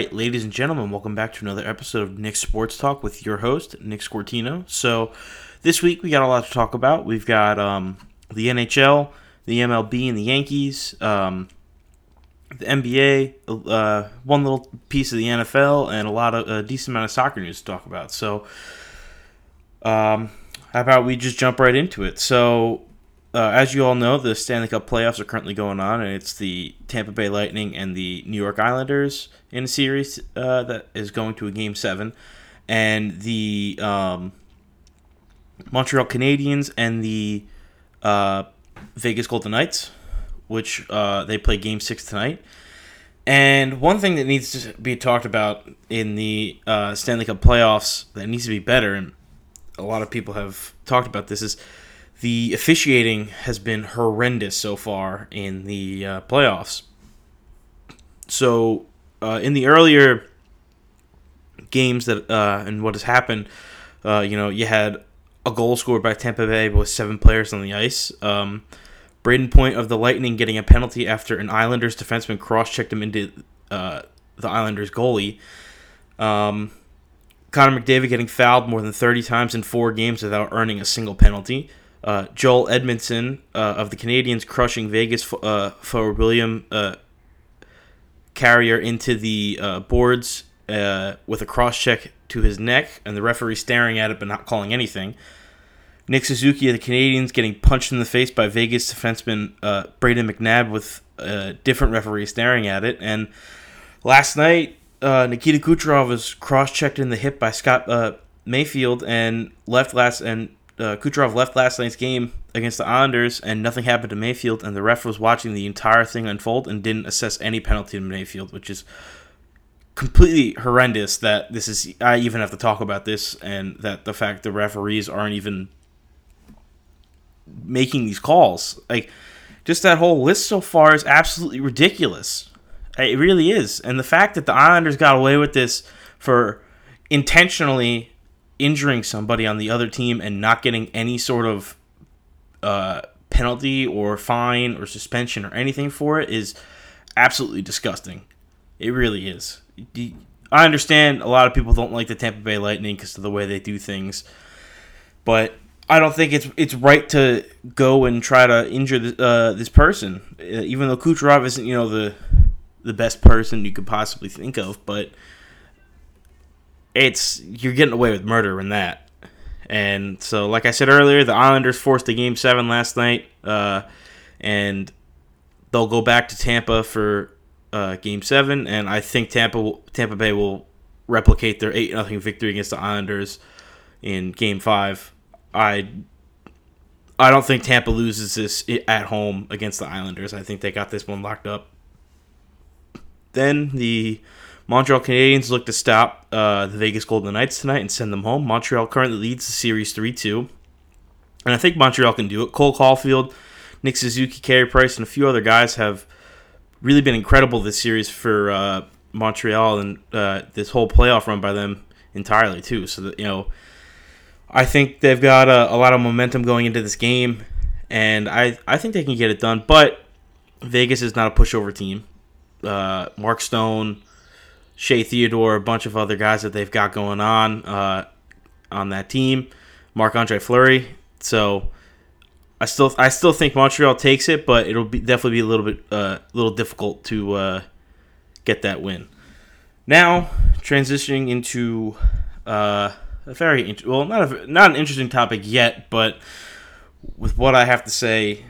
right, ladies and gentlemen, welcome back to another episode of Nick Sports Talk with your host, Nick Scortino. So, this week we got a lot to talk about. We've got um, the NHL, the MLB, and the Yankees, um, the NBA, uh, one little piece of the NFL, and a lot of a decent amount of soccer news to talk about. So, um, how about we just jump right into it? So, uh, as you all know, the Stanley Cup playoffs are currently going on, and it's the Tampa Bay Lightning and the New York Islanders in a series uh, that is going to a game seven, and the um, Montreal Canadiens and the uh, Vegas Golden Knights, which uh, they play game six tonight. And one thing that needs to be talked about in the uh, Stanley Cup playoffs that needs to be better, and a lot of people have talked about this, is the officiating has been horrendous so far in the uh, playoffs. So, uh, in the earlier games that uh, and what has happened, uh, you know, you had a goal scored by Tampa Bay with seven players on the ice. Um, Brayden Point of the Lightning getting a penalty after an Islanders defenseman cross-checked him into uh, the Islanders goalie. Um, Connor McDavid getting fouled more than 30 times in four games without earning a single penalty. Uh, Joel Edmundson uh, of the Canadiens crushing Vegas for, uh, for William uh, Carrier into the uh, boards uh, with a cross check to his neck, and the referee staring at it but not calling anything. Nick Suzuki of the Canadiens getting punched in the face by Vegas defenseman Brayden McNabb with a different referee staring at it. And last night, Nikita Kucherov was cross checked in the hip by Scott Mayfield and left last and uh, Kucherov left last night's game against the Islanders, and nothing happened to Mayfield, and the ref was watching the entire thing unfold and didn't assess any penalty to Mayfield, which is completely horrendous. That this is I even have to talk about this, and that the fact the referees aren't even making these calls, like just that whole list so far is absolutely ridiculous. It really is, and the fact that the Islanders got away with this for intentionally injuring somebody on the other team and not getting any sort of uh, penalty or fine or suspension or anything for it is absolutely disgusting. It really is. I understand a lot of people don't like the Tampa Bay Lightning because of the way they do things, but I don't think it's it's right to go and try to injure the, uh, this person, uh, even though Kucherov isn't you know the the best person you could possibly think of, but it's you're getting away with murder in that. And so, like I said earlier, the Islanders forced a game seven last night, uh, and they'll go back to Tampa for uh, game seven. And I think Tampa Tampa Bay will replicate their eight nothing victory against the Islanders in game five. I I don't think Tampa loses this at home against the Islanders. I think they got this one locked up. Then the Montreal Canadiens look to stop uh, the Vegas Golden Knights tonight and send them home. Montreal currently leads the series 3 2. And I think Montreal can do it. Cole Caufield, Nick Suzuki, Carey Price, and a few other guys have really been incredible this series for uh, Montreal and uh, this whole playoff run by them entirely, too. So, that, you know, I think they've got a, a lot of momentum going into this game, and I, I think they can get it done. But Vegas is not a pushover team. Uh, Mark Stone, Shea Theodore, a bunch of other guys that they've got going on uh, on that team. Marc Andre Fleury. So I still I still think Montreal takes it, but it'll be definitely be a little bit a uh, little difficult to uh, get that win. Now transitioning into uh, a very well not a, not an interesting topic yet, but with what I have to say,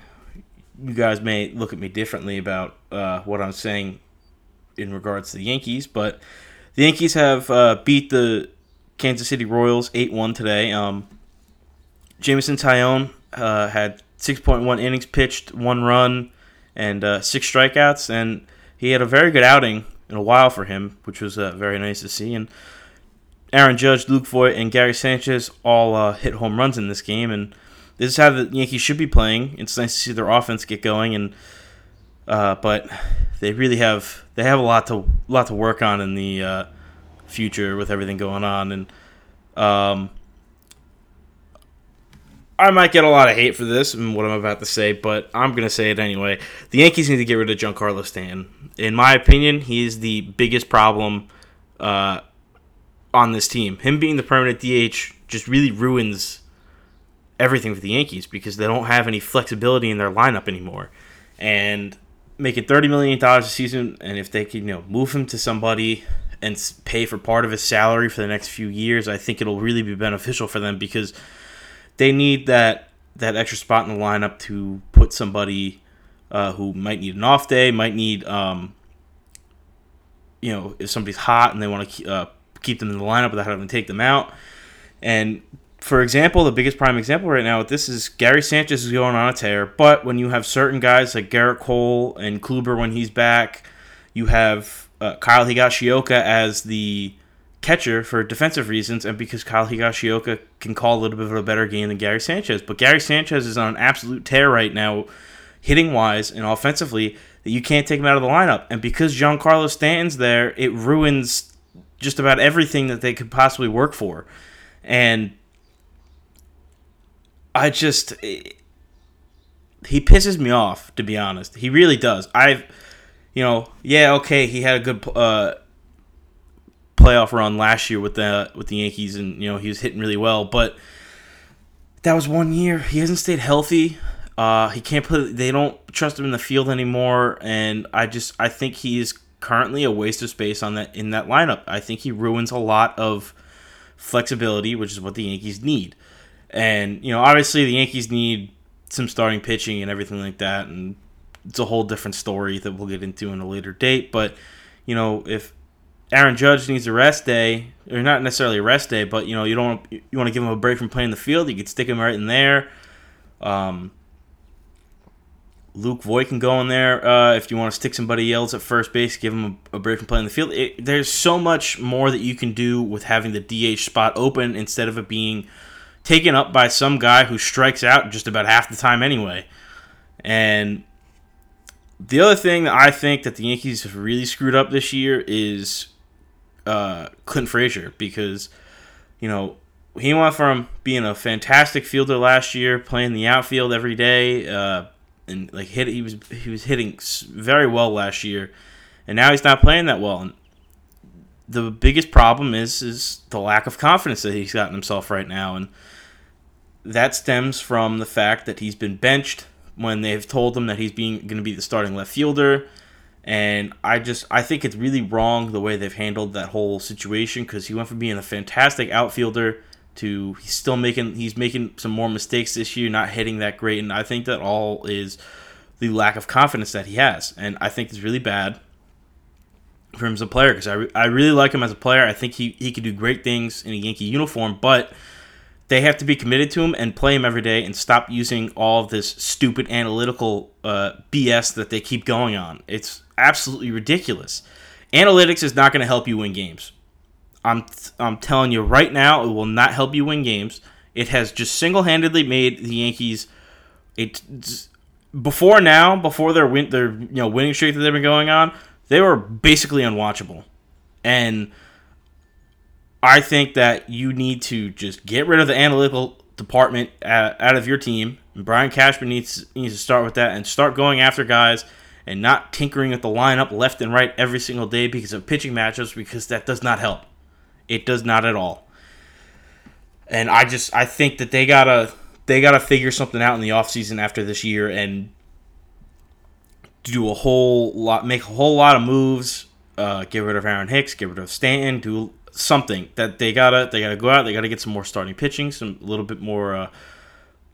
you guys may look at me differently about uh, what I'm saying in regards to the Yankees, but the Yankees have uh, beat the Kansas City Royals 8 1 today. Um, Jameson Taillon uh, had 6.1 innings pitched, one run, and uh, six strikeouts, and he had a very good outing in a while for him, which was uh, very nice to see. And Aaron Judge, Luke Voit, and Gary Sanchez all uh, hit home runs in this game, and this is how the Yankees should be playing. It's nice to see their offense get going, and uh, but they really have they have a lot to lot to work on in the uh, future with everything going on, and um, I might get a lot of hate for this and what I'm about to say, but I'm gonna say it anyway. The Yankees need to get rid of Giancarlo Stanton. In my opinion, he's the biggest problem uh, on this team. Him being the permanent DH just really ruins everything for the Yankees because they don't have any flexibility in their lineup anymore. And making thirty million dollars a season, and if they can, you know, move him to somebody and pay for part of his salary for the next few years, I think it'll really be beneficial for them because they need that that extra spot in the lineup to put somebody uh, who might need an off day, might need, um, you know, if somebody's hot and they want to uh, keep them in the lineup without having to take them out. And for example, the biggest prime example right now with this is Gary Sanchez is going on a tear, but when you have certain guys like Gerrit Cole and Kluber when he's back, you have uh, Kyle Higashioka as the catcher for defensive reasons, and because Kyle Higashioka can call a little bit of a better game than Gary Sanchez. But Gary Sanchez is on an absolute tear right now, hitting wise and offensively, that you can't take him out of the lineup. And because Giancarlo Stanton's there, it ruins just about everything that they could possibly work for. And I just. It, he pisses me off, to be honest. He really does. I've you know, yeah, okay, he had a good uh, playoff run last year with the with the Yankees, and you know he was hitting really well. But that was one year. He hasn't stayed healthy. Uh, he can't put. They don't trust him in the field anymore, and I just I think he is currently a waste of space on that in that lineup. I think he ruins a lot of flexibility, which is what the Yankees need. And you know, obviously the Yankees need some starting pitching and everything like that, and it's a whole different story that we'll get into in a later date. But you know, if Aaron Judge needs a rest day, or not necessarily a rest day, but you know, you don't you want to give him a break from playing the field, you could stick him right in there. Um, Luke Voit can go in there uh, if you want to stick somebody else at first base, give him a, a break from playing the field. It, there's so much more that you can do with having the DH spot open instead of it being taken up by some guy who strikes out just about half the time anyway. And the other thing that I think that the Yankees have really screwed up this year is uh, Clint Frazier because, you know, he went from being a fantastic fielder last year, playing the outfield every day, uh, and like hit he was he was hitting very well last year, and now he's not playing that well. And the biggest problem is is the lack of confidence that he's got in himself right now, and that stems from the fact that he's been benched when they've told him that he's being going to be the starting left fielder. And I just I think it's really wrong the way they've handled that whole situation because he went from being a fantastic outfielder to he's still making he's making some more mistakes this year, not hitting that great, and I think that all is the lack of confidence that he has, and I think it's really bad for him as a player because I, re- I really like him as a player. I think he he could do great things in a Yankee uniform, but they have to be committed to him and play him every day and stop using all this stupid analytical uh, BS that they keep going on. It's absolutely ridiculous. Analytics is not going to help you win games. I'm I'm telling you right now, it will not help you win games. It has just single-handedly made the Yankees it before now, before their win their you know winning streak that they've been going on, they were basically unwatchable. And I think that you need to just get rid of the analytical department out of your team. Brian Cashman needs needs to start with that and start going after guys and not tinkering with the lineup left and right every single day because of pitching matchups because that does not help. It does not at all. And I just I think that they gotta they gotta figure something out in the offseason after this year and do a whole lot make a whole lot of moves. Uh, get rid of Aaron Hicks, get rid of Stanton, do something that they gotta they gotta go out. They gotta get some more starting pitching, some a little bit more uh,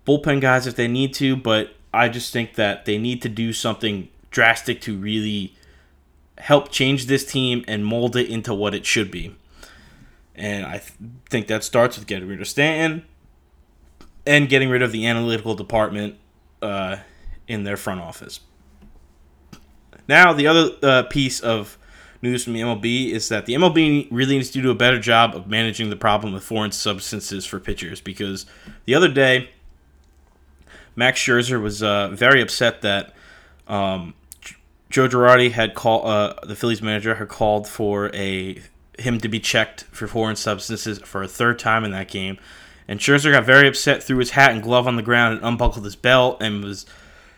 bullpen guys if they need to. But I just think that they need to do something drastic to really help change this team and mold it into what it should be. And I th- think that starts with getting rid of Stanton and getting rid of the analytical department uh, in their front office. Now, the other uh, piece of news from the MLB is that the MLB really needs to do a better job of managing the problem with foreign substances for pitchers because the other day, Max Scherzer was uh, very upset that um, Joe Girardi had called uh, the Phillies manager had called for a him to be checked for foreign substances for a third time in that game, and Scherzer got very upset, threw his hat and glove on the ground, and unbuckled his belt, and was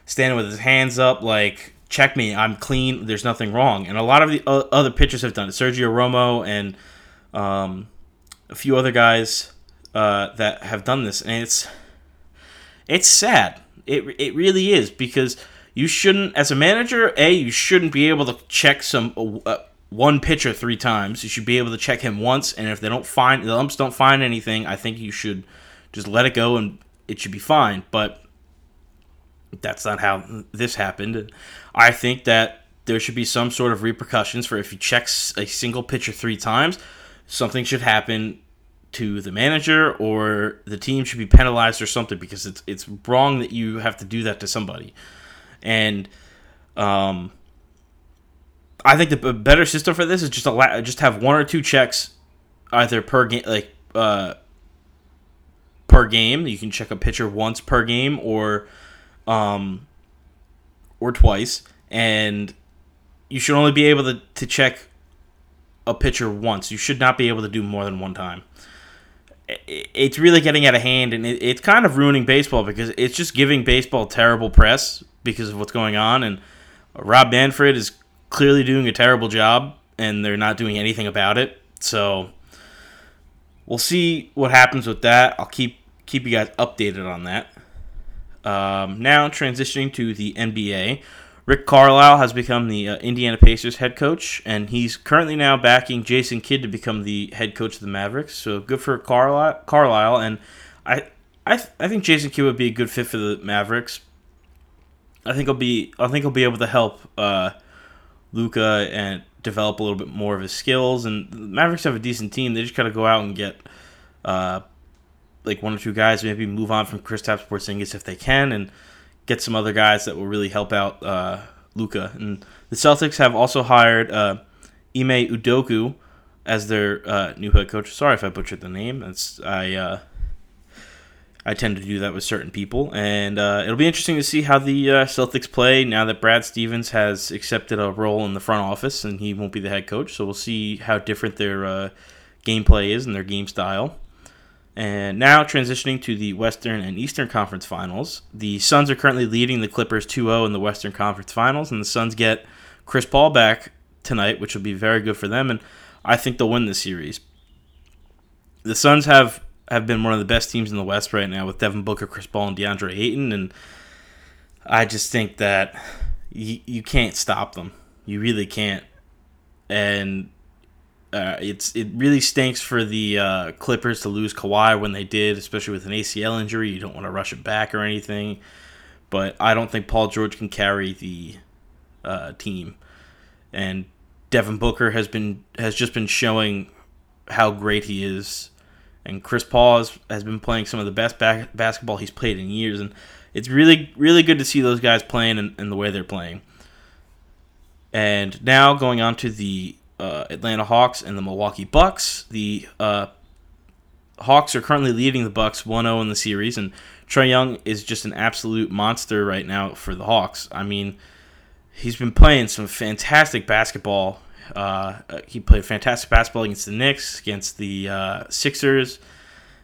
standing with his hands up like check me, I'm clean, there's nothing wrong. And a lot of the other pitchers have done it. Sergio Romo and um, a few other guys uh, that have done this, and it's it's sad. It it really is because you shouldn't, as a manager, a you shouldn't be able to check some uh, one pitcher three times. You should be able to check him once, and if they don't find the umps don't find anything, I think you should just let it go and it should be fine. But that's not how this happened. I think that there should be some sort of repercussions for if you check a single pitcher three times, something should happen to the manager or the team should be penalized or something because it's it's wrong that you have to do that to somebody. And um, I think the better system for this is just allow, just have one or two checks either per game like uh, per game. You can check a pitcher once per game or um, or twice, and you should only be able to, to check a pitcher once. You should not be able to do more than one time. It's really getting out of hand, and it's kind of ruining baseball because it's just giving baseball terrible press because of what's going on. And Rob Manfred is clearly doing a terrible job, and they're not doing anything about it. So we'll see what happens with that. I'll keep keep you guys updated on that. Um, now transitioning to the NBA, Rick Carlisle has become the uh, Indiana Pacers head coach, and he's currently now backing Jason Kidd to become the head coach of the Mavericks. So good for Carlisle. Carlisle and I, I, th- I think Jason Kidd would be a good fit for the Mavericks. I think he'll be, I think he'll be able to help uh, Luka and develop a little bit more of his skills. And the Mavericks have a decent team. They just gotta go out and get. Uh, like one or two guys, maybe move on from Kristaps Porzingis if they can, and get some other guys that will really help out uh, Luka. And the Celtics have also hired uh, Ime Udoka as their uh, new head coach. Sorry if I butchered the name. That's I. Uh, I tend to do that with certain people, and uh, it'll be interesting to see how the uh, Celtics play now that Brad Stevens has accepted a role in the front office and he won't be the head coach. So we'll see how different their uh, gameplay is and their game style. And now transitioning to the Western and Eastern Conference Finals. The Suns are currently leading the Clippers 2 0 in the Western Conference Finals, and the Suns get Chris Paul back tonight, which will be very good for them, and I think they'll win this series. The Suns have, have been one of the best teams in the West right now with Devin Booker, Chris Paul, and DeAndre Ayton, and I just think that you, you can't stop them. You really can't. And uh, it's it really stinks for the uh, Clippers to lose Kawhi when they did, especially with an ACL injury. You don't want to rush it back or anything, but I don't think Paul George can carry the uh, team. And Devin Booker has been has just been showing how great he is, and Chris Paul has, has been playing some of the best back, basketball he's played in years, and it's really really good to see those guys playing and, and the way they're playing. And now going on to the uh, Atlanta Hawks and the Milwaukee Bucks. The uh, Hawks are currently leading the Bucks 1-0 in the series, and Trae Young is just an absolute monster right now for the Hawks. I mean, he's been playing some fantastic basketball. Uh, he played fantastic basketball against the Knicks, against the uh, Sixers,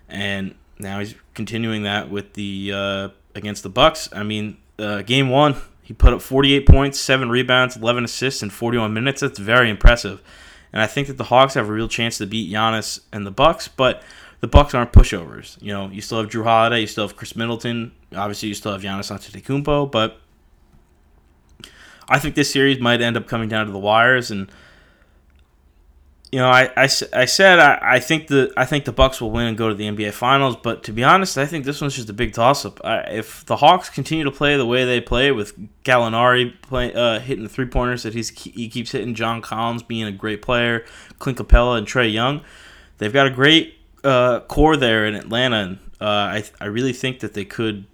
and now he's continuing that with the uh, against the Bucks. I mean, uh, game one, he put up 48 points, 7 rebounds, 11 assists in 41 minutes. That's very impressive. And I think that the Hawks have a real chance to beat Giannis and the Bucks, but the Bucks aren't pushovers. You know, you still have Jrue Holiday, you still have Khris Middleton, obviously you still have Giannis Antetokounmpo, but I think this series might end up coming down to the wires and you know, I, I, I said I, I think the I think the Bucks will win and go to the NBA Finals, but to be honest, I think this one's just a big toss up. If the Hawks continue to play the way they play with Gallinari play, uh, hitting the three pointers that he's he keeps hitting, John Collins being a great player, Clint Capela and Trae Young, they've got a great uh, core there in Atlanta, and uh, I I really think that they could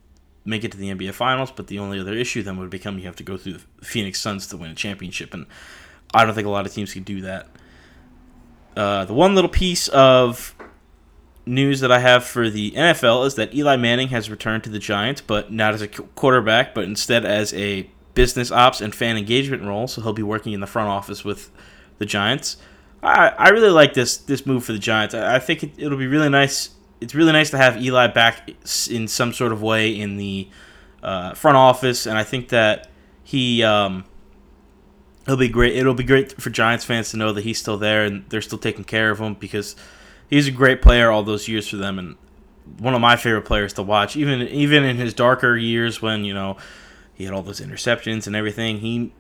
make it to the NBA Finals. But the only other issue then would become you have to go through the Phoenix Suns to win a championship, and I don't think a lot of teams can do that. Uh, the one little piece of news that I have for the NFL is that Eli Manning has returned to the Giants, but not as a quarterback, but instead as a business ops and fan engagement role. So he'll be working in the front office with the Giants. I, I really like this this move for the Giants. I, I think it, it'll be really nice. It's really nice to have Eli back in some sort of way in the uh, front office, and I think that he um, it'll be great. It'll be great for Giants fans to know that he's still there and they're still taking care of him because he's a great player all those years for them and one of my favorite players to watch. Even even in his darker years when you know he had all those interceptions and everything, he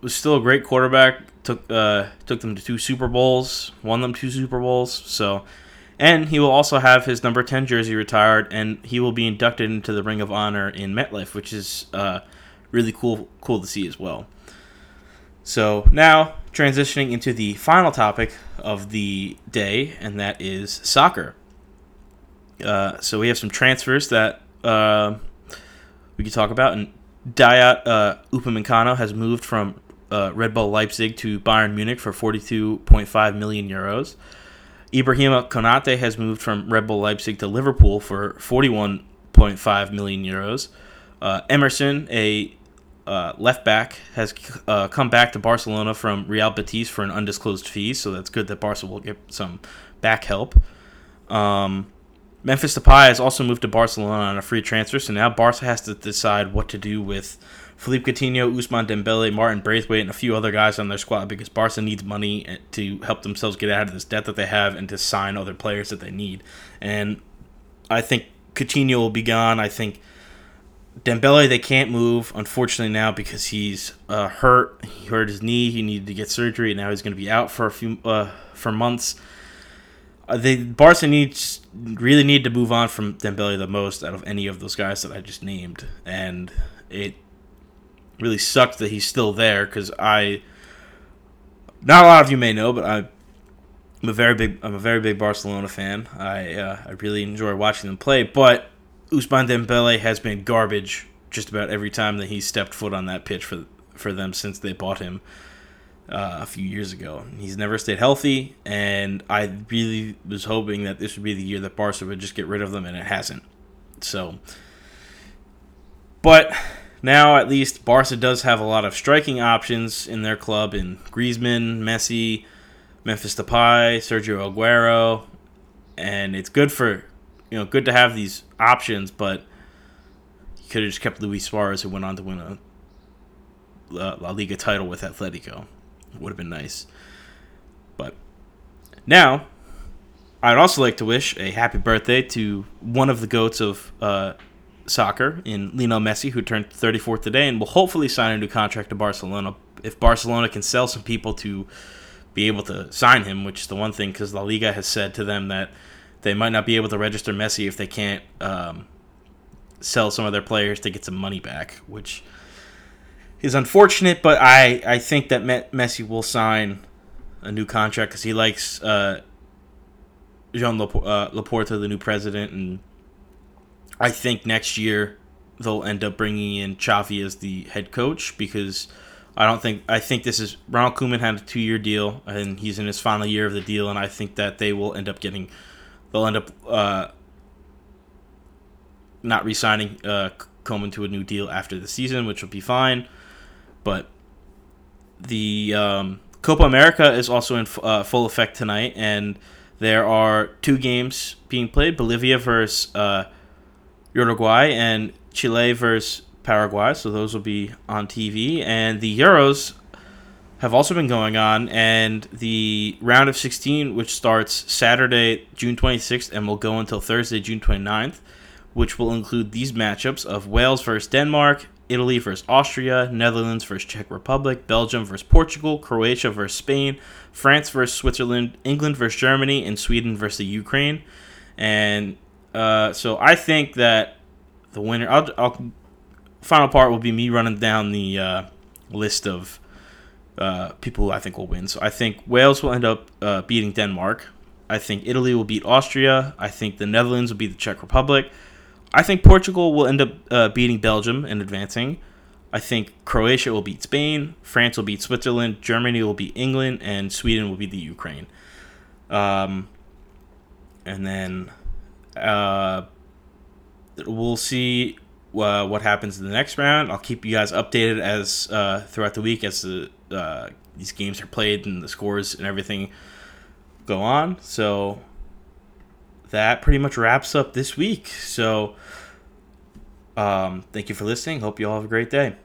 was still a great quarterback. Took uh, took them to two Super Bowls, won them two Super Bowls. So, and he will also have his number ten jersey retired, and he will be inducted into the Ring of Honor in MetLife, which is uh, really cool cool to see as well. So now transitioning into the final topic of the day, and that is soccer. Uh, so we have some transfers that uh, we could talk about, and Dayot uh, Upamecano has moved from uh, Red Bull Leipzig to Bayern Munich for 42.5 million euros. Ibrahima Konate has moved from Red Bull Leipzig to Liverpool for 41.5 million euros. Uh, Emerson, a uh, left back, has uh, come back to Barcelona from Real Betis for an undisclosed fee, so that's good that Barca will get some back help. Um, Memphis Depay has also moved to Barcelona on a free transfer, so now Barca has to decide what to do with Philippe Coutinho, Ousmane Dembele, Martin Braithwaite, and a few other guys on their squad because Barca needs money to help themselves get out of this debt that they have and to sign other players that they need. And I think Coutinho will be gone. I think Dembele they can't move unfortunately now because he's uh, hurt. He hurt his knee. He needed to get surgery, and now he's going to be out for a few uh, for months. Uh, they Barca needs really need to move on from Dembele the most out of any of those guys that I just named, and it really sucked that he's still there because I. Not a lot of you may know, but I, I'm a very big I'm a very big Barcelona fan. I uh, I really enjoy watching them play, but Ousmane Dembele has been garbage just about every time that he stepped foot on that pitch for for them since they bought him uh, a few years ago. He's never stayed healthy, and I really was hoping that this would be the year that Barca would just get rid of them, and it hasn't. So, but now at least Barca does have a lot of striking options in their club in Griezmann, Messi, Memphis Depay, Sergio Aguero, and it's good for you know good to have these options, but you could have just kept Luis Suarez, who went on to win a La Liga title with Atletico. It Would have been nice. But now, I'd also like to wish a happy birthday to one of the goats of uh, soccer in Lionel Messi, who turned 34 today and will hopefully sign a new contract to Barcelona. If Barcelona can sell some people to be able to sign him, which is the one thing, because La Liga has said to them that they might not be able to register Messi if they can't um, sell some of their players to get some money back, which is unfortunate, but I, I think that Messi will sign a new contract because he likes uh, Jean uh, Laporta, the new president, and I think next year they'll end up bringing in Xavi as the head coach because I don't think I think this is Ronald Koeman had a two year deal and he's in his final year of the deal, and I think that they will end up getting they'll end up uh, not re-signing uh, Koeman to a new deal after the season, which will be fine. But the um, Copa America is also in uh, full effect tonight, and there are two games being played: Bolivia versus uh, Uruguay and Chile versus Paraguay. So those will be on TV, and the Euros have also been going on, and the round of 16, which starts Saturday, June 26th, and will go until Thursday, June 29th, which will include these matchups of Wales versus Denmark, Italy versus Austria, Netherlands versus Czech Republic, Belgium versus Portugal, Croatia versus Spain, France versus Switzerland, England versus Germany, and Sweden versus the Ukraine. And uh, so I think that the winner. I'll, I'll, final part will be me running down the uh, list of uh, people I think will win. So I think Wales will end up uh, beating Denmark. I think Italy will beat Austria. I think the Netherlands will beat the Czech Republic. I think Portugal will end up uh, beating Belgium and advancing. I think Croatia will beat Spain, France will beat Switzerland, Germany will beat England, and Sweden will beat the Ukraine. Um, and then uh, we'll see uh, what happens in the next round. I'll keep you guys updated as uh, throughout the week as the uh, these games are played and the scores and everything go on. So that pretty much wraps up this week. So, um, thank you for listening. Hope you all have a great day.